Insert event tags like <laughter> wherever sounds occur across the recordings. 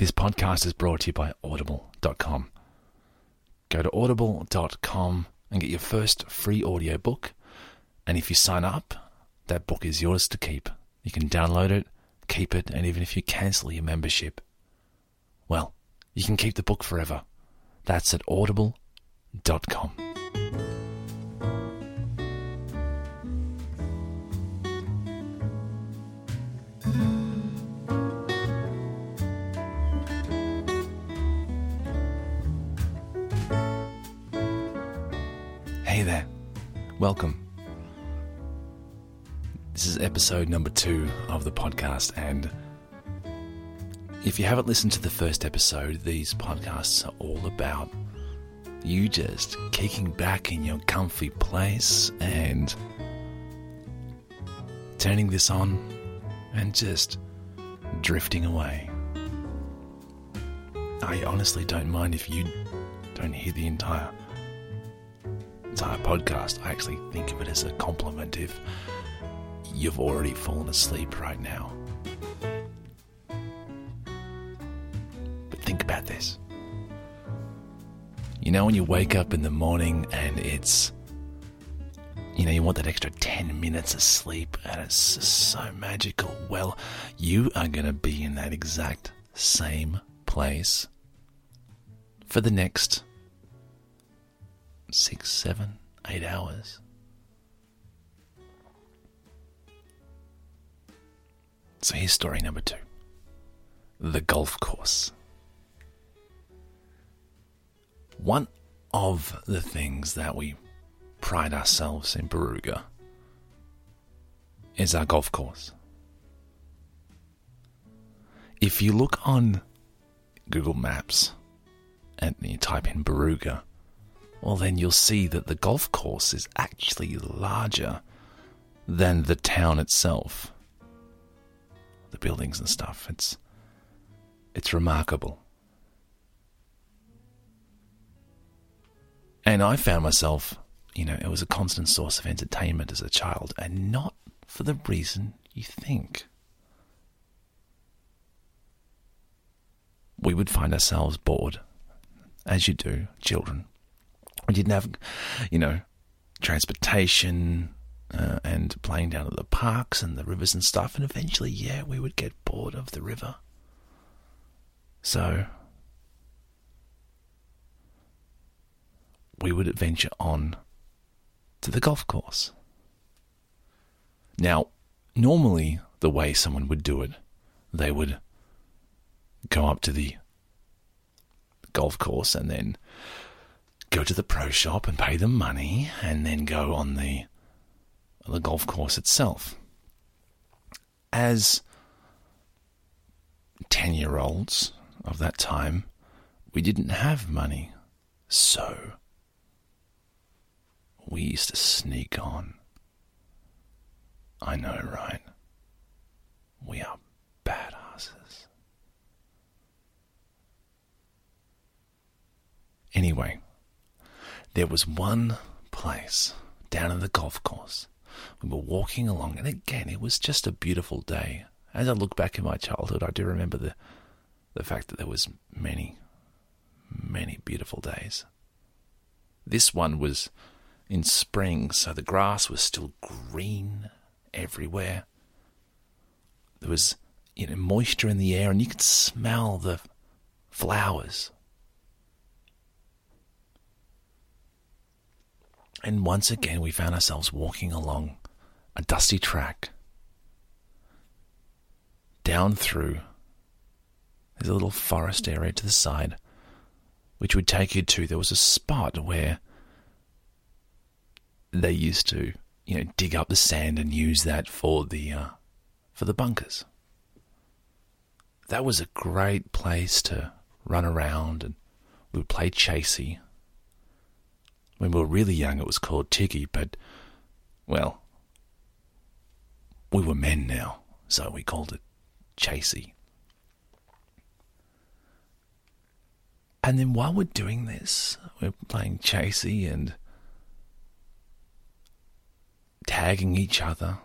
This podcast is brought to you by audible.com. Go to audible.com and get your first free audiobook. And if you sign up, that book is yours to keep. You can download it, keep it, and even if you cancel your membership, well, you can keep the book forever. That's at audible.com. Welcome. This is episode number two of the podcast, and if you haven't listened to the first episode, these podcasts are all about you just kicking back in your comfy place and turning this on and just drifting away. I honestly don't mind if you don't hear the entire entire podcast. I actually think of it as a compliment if you've already fallen asleep right now. But think about this. You know, when you wake up in the morning and it's, you know, you want that extra 10 minutes of sleep and it's just so magical. Well, you are going to be in that exact same place for the next six, seven, eight hours. So here's story number two the golf course. One of the things that we pride ourselves in Barooga is our golf course. If you look on Google Maps and you type in Barooga, well, then you'll see that the golf course is actually larger than the town itself. The buildings and stuff. It's it's remarkable. And I found myself, you know, it was a constant source of entertainment as a child, and not for the reason you think. We would find ourselves bored, as you do, children. We didn't have, you know, transportation uh, and playing down at the parks and the rivers and stuff. And eventually, yeah, we would get bored of the river. So we would venture on to the golf course. Now, normally, the way someone would do it, they would go up to the golf course and then go to the pro shop and pay them money and then go on the the golf course itself. As 10 year olds of that time, we didn't have money. So we used to sneak on. I know, right? We are badasses. Anyway, there was one place down in the golf course. We were walking along, and again, it was just a beautiful day. As I look back in my childhood, I do remember the the fact that there was many, many beautiful days. This one was in spring, so the grass was still green everywhere. There was you know moisture in the air, and you could smell the flowers. And once again, we found ourselves walking along a dusty track down through. There's a little forest area to the side, which would take you to. There was a spot where they used to, you know, dig up the sand and use that for the uh, for the bunkers. That was a great place to run around, and we would play chasey. When we were really young, it was called Tiggy, but, well, we were men now, so we called it Chasey. And then while we're doing this, we're playing Chasey and tagging each other,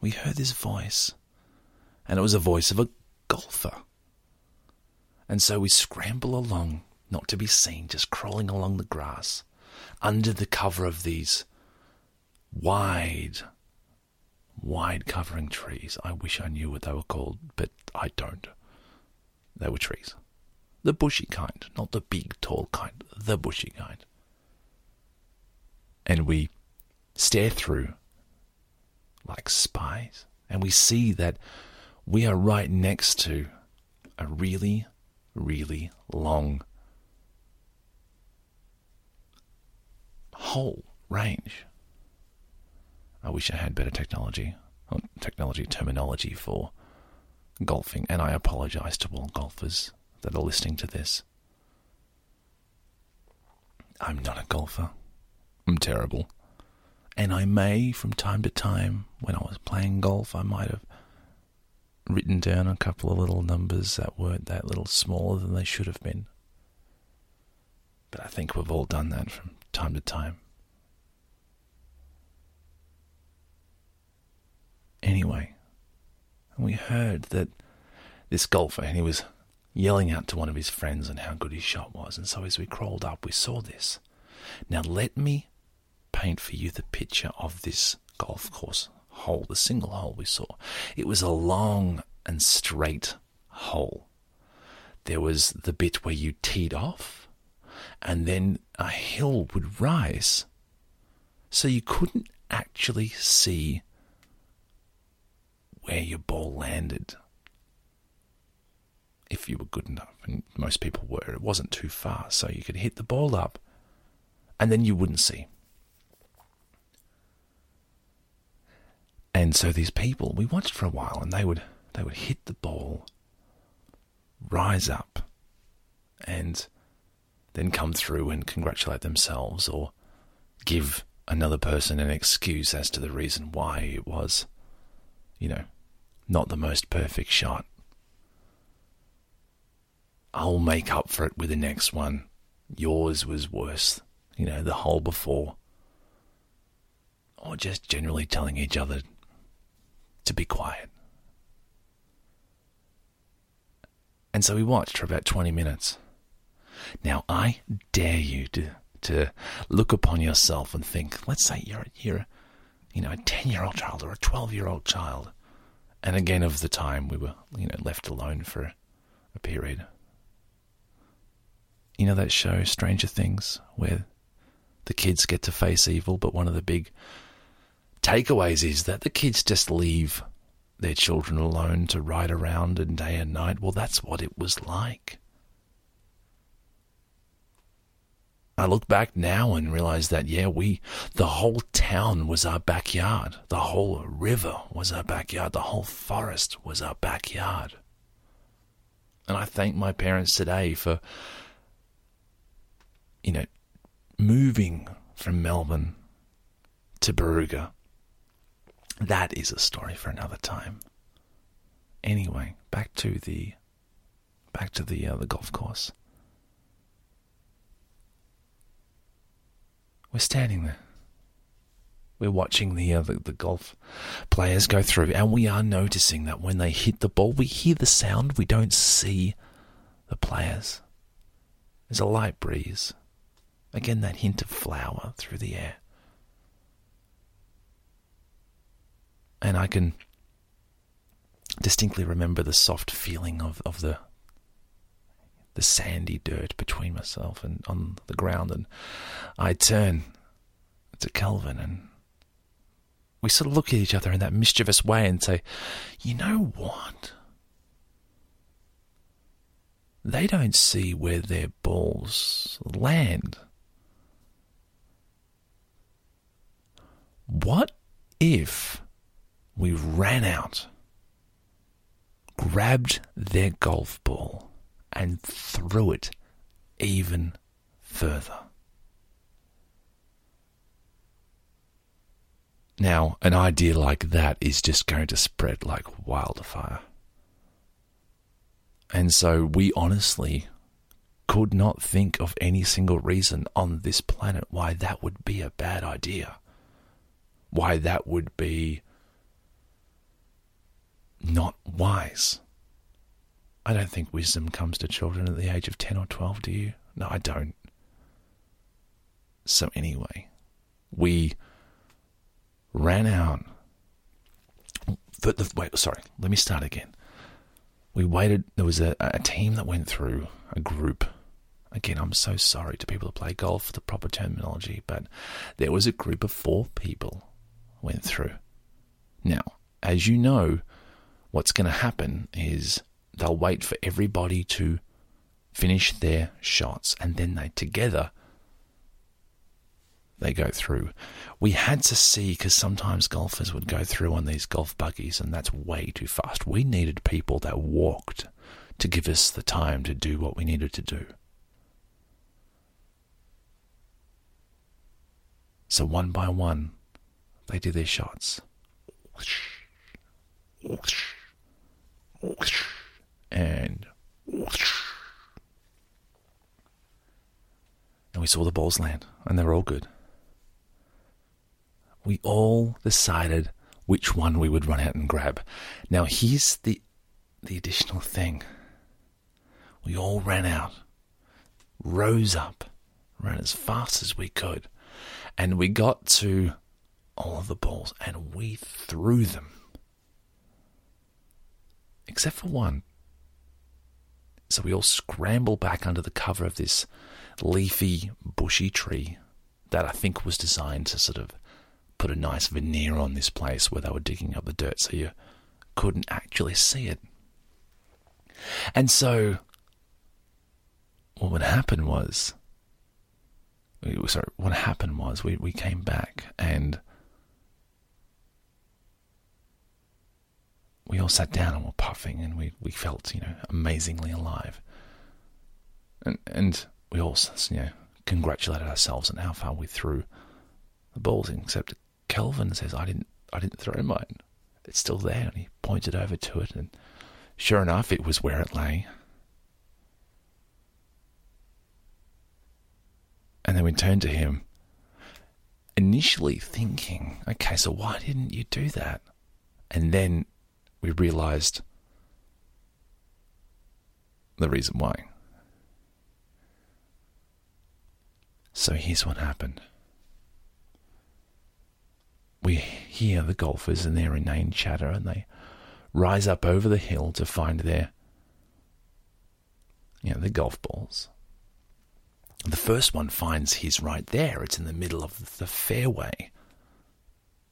we heard this voice. And it was a voice of a golfer. And so we scramble along, not to be seen, just crawling along the grass, under the cover of these wide, wide covering trees. I wish I knew what they were called, but I don't. They were trees. The bushy kind, not the big, tall kind, the bushy kind. And we stare through like spies, and we see that we are right next to a really, really long hole range. I wish I had better technology, technology terminology for golfing, and I apologize to all golfers that are listening to this. I'm not a golfer. I'm terrible. And I may, from time to time, when I was playing golf, I might have written down a couple of little numbers that weren't that little smaller than they should have been. But I think we've all done that from time to time. Anyway, we heard that this golfer, and he was yelling out to one of his friends on how good his shot was. And so as we crawled up, we saw this. Now, let me paint for you the picture of this golf course hole, the single hole we saw. It was a long and straight hole. There was the bit where you teed off, and then a hill would rise, so you couldn't actually see where your ball landed. If you were good enough, and most people were, it wasn't too far, so you could hit the ball up, and then you wouldn't see. And so these people, we watched for a while, and they would they would hit the ball, rise up, and then come through and congratulate themselves or give another person an excuse as to the reason why it was, you know, not the most perfect shot. I'll make up for it with the next one. Yours was worse, you know, the hole before. Or just generally telling each other to be quiet. And so we watched for about 20 minutes. Now, I dare you to, to look upon yourself and think, let's say you're, you're you know, a 10 year old child or a 12 year old child. And again, of the time we were, you know, left alone for a period. You know that show, Stranger Things, where the kids get to face evil, but one of the big takeaways is that the kids just leave their children alone to ride around and day and night. Well, that's what it was like. I look back now and realize that, yeah, we, the whole town was our backyard. The whole river was our backyard. The whole forest was our backyard. And I thank my parents today for, you know, moving from Melbourne to Barooga that is a story for another time. Anyway, back to the back to the uh, the golf course. We're standing there. We're watching the, uh, the the golf players go through, and we are noticing that when they hit the ball, we hear the sound. We don't see the players. There's a light breeze. Again, that hint of flower through the air. and I can distinctly remember the soft feeling of, of the the sandy dirt between myself and on the ground and I turn to Kelvin and we sort of look at each other in that mischievous way and say, you know what? They don't see where their balls land. What if we ran out, grabbed their golf ball, and threw it even further. Now, an idea like that is just going to spread like wildfire. And so we honestly could not think of any single reason on this planet why that would be a bad idea. Why that would be not wise. I don't think wisdom comes to children at the age of 10 or 12, do you? No, I don't. So, anyway, we ran out. The, wait, sorry, let me start again. We waited, there was a, a team that went through, a group. Again, I'm so sorry to people who play golf, for the proper terminology, but there was a group of four people went through. Now, as you know, what's going to happen is they'll wait for everybody to finish their shots and then they together they go through. We had to see because sometimes golfers would go through on these golf buggies and that's way too fast. We needed people that walked to give us the time to do what we needed to do. So one by one, they do their shots. And and we saw the balls land, and they were all good. We all decided which one we would run out and grab. Now here's the the additional thing. We all ran out, rose up, ran as fast as we could, and we got to all of the balls and we threw them. Except for one. So we all scrambled back under the cover of this leafy, bushy tree that I think was designed to sort of put a nice veneer on this place where they were digging up the dirt so you couldn't actually see it. And so what would happen was sorry, what happened was we, we came back and we all sat down and were puffing and we, we felt, you know, amazingly alive. And and we all you know, congratulated ourselves on how far we threw the balls in, except Kelvin says I didn't I didn't throw mine. It's still there and he pointed over to it and sure enough it was where it lay. And then we turned to him, initially thinking, okay, so why didn't you do that? And then we realized the reason why. So here's what happened. We hear the golfers and their inane chatter, and they rise up over the hill to find their, you know, the golf balls. The first one finds his right there. It's in the middle of the fairway.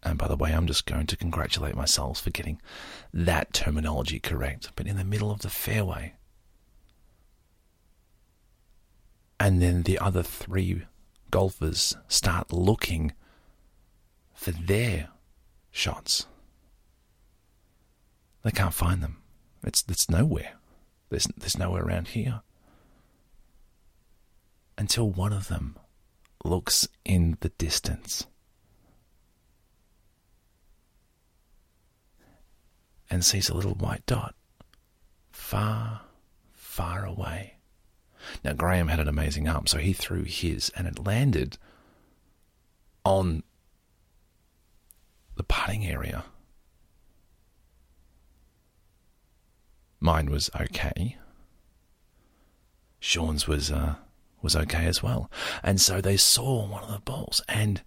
And by the way, I'm just going to congratulate myself for getting that terminology correct, but in the middle of the fairway. And then the other three golfers start looking for their shots. They can't find them. It's, it's nowhere. There's, there's nowhere around here until one of them looks in the distance and sees a little white dot far, far away. Now, Graham had an amazing arm, so he threw his and it landed on the putting area. Mine was okay. Sean's was uh, was okay as well. And so they saw one of the balls and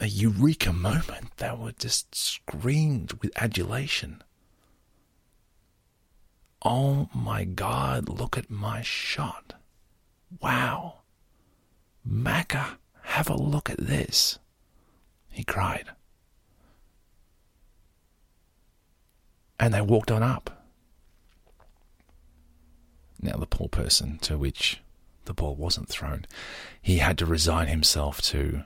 a eureka moment. They were just screamed with adulation. Oh my God, look at my shot. Wow. Macca, have a look at this. He cried. And they walked on up. Now, the poor person to which the ball wasn't thrown, he had to resign himself to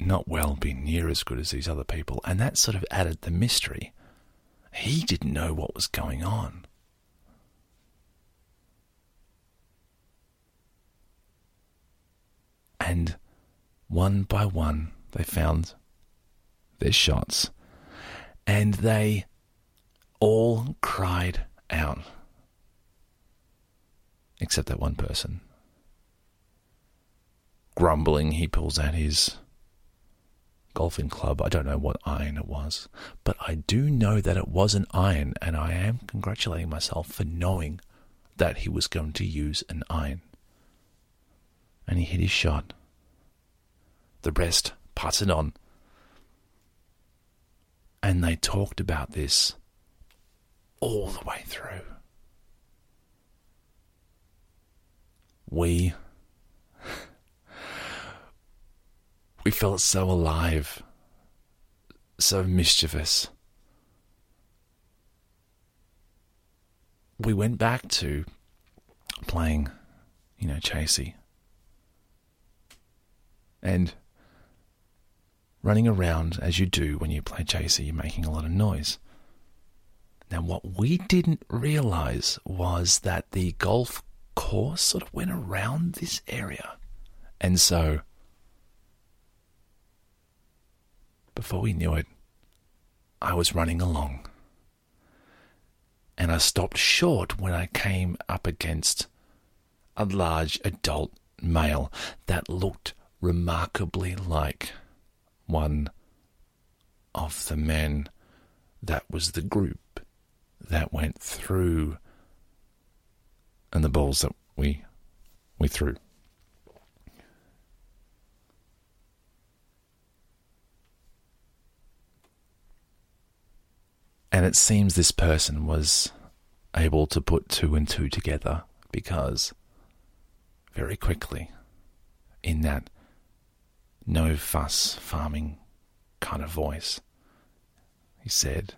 not well be near as good as these other people, and that sort of added the mystery. He didn't know what was going on. And one by one, they found their shots, and they all cried out except that one person. Grumbling, he pulls out his golfing club. I don't know what iron it was, but I do know that it was an iron, and I am congratulating myself for knowing that he was going to use an iron. And he hit his shot. The rest putted on. And they talked about this all the way through. We we felt so alive, so mischievous. We went back to playing, you know, chasey. And running around as you do when you play chasey, you're making a lot of noise. Now, what we didn't realize was that the golf course sort of went around this area. And so, before we knew it, I was running along. And I stopped short when I came up against a large adult male that looked remarkably like one of the men that was the group that went through and the balls that we we threw. And it seems this person was able to put two and two together because very quickly, in that no fuss farming kind of voice, he said,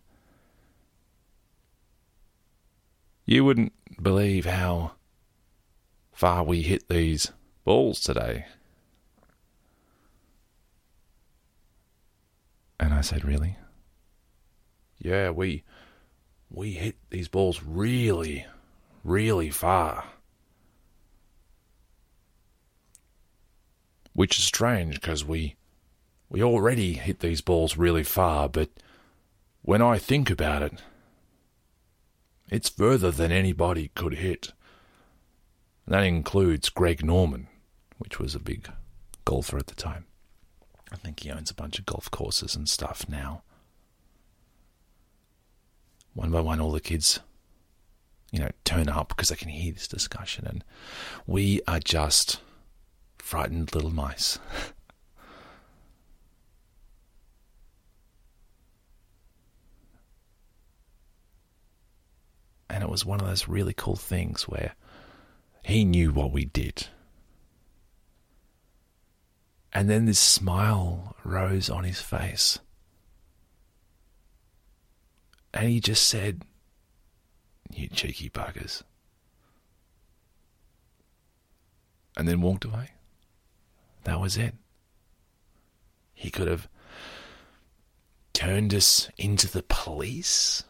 You wouldn't believe how far we hit these balls today. And I said, Really? Yeah, we we hit these balls really, really far. Which is strange because we we already hit these balls really far, but when I think about it, it's further than anybody could hit. That includes Greg Norman, which was a big golfer at the time. I think he owns a bunch of golf courses and stuff now. One by one, all the kids, you know, turn up because they can hear this discussion, and we are just frightened little mice. <laughs> And it was one of those really cool things where he knew what we did. And then this smile rose on his face. And he just said, You cheeky buggers. And then walked away. That was it. He could have turned us into the police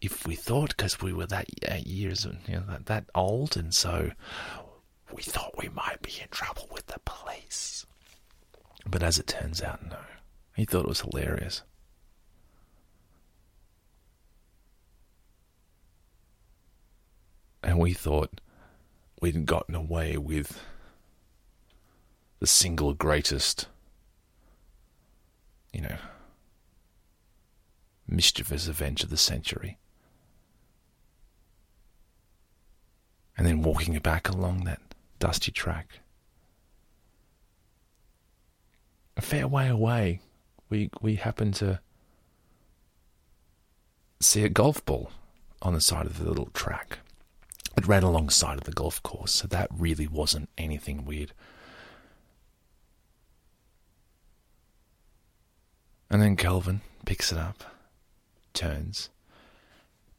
if we thought because we were that years you know that, that old and so we thought we might be in trouble with the police but as it turns out no he thought it was hilarious and we thought we'd gotten away with the single greatest you know mischievous event of the century and then walking back along that dusty track. A fair way away, we we happened to see a golf ball on the side of the little track. It ran alongside of the golf course, so that really wasn't anything weird. And then Kelvin picks it up, turns,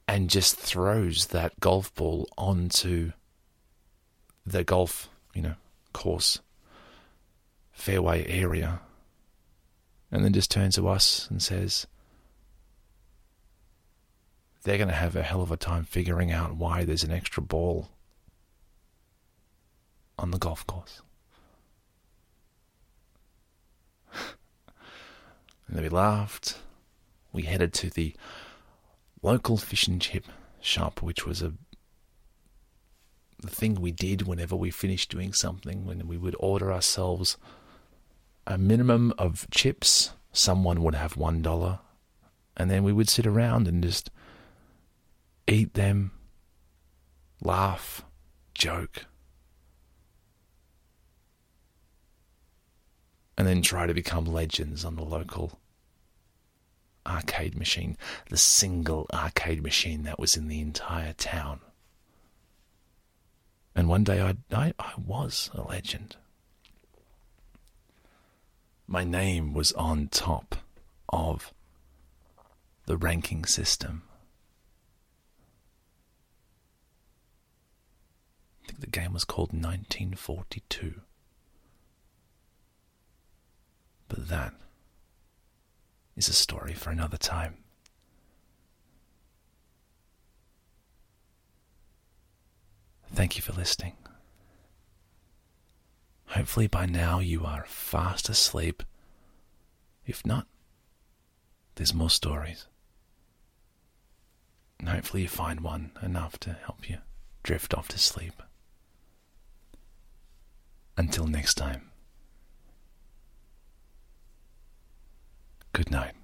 and just throws that golf ball onto the golf, you know, course fairway area. And then just turns to us and says, they're going to have a hell of a time figuring out why there's an extra ball on the golf course. <laughs> and then we laughed. We headed to the local fish and chip shop, which was a the thing we did whenever we finished doing something, when we would order ourselves a minimum of chips someone would have one dollar, and then we would sit around and just eat them, laugh, joke, and then try to become legends on the local arcade machine, the single arcade machine that was in the entire town. And one day I, I, I was a legend. My name was on top of the ranking system. Think the game was called 1942. But that is a story for another time. Thank you for listening. Hopefully, by now you are fast asleep. If not, there's more stories. And hopefully, you find one enough to help you drift off to sleep. Until next time, good night.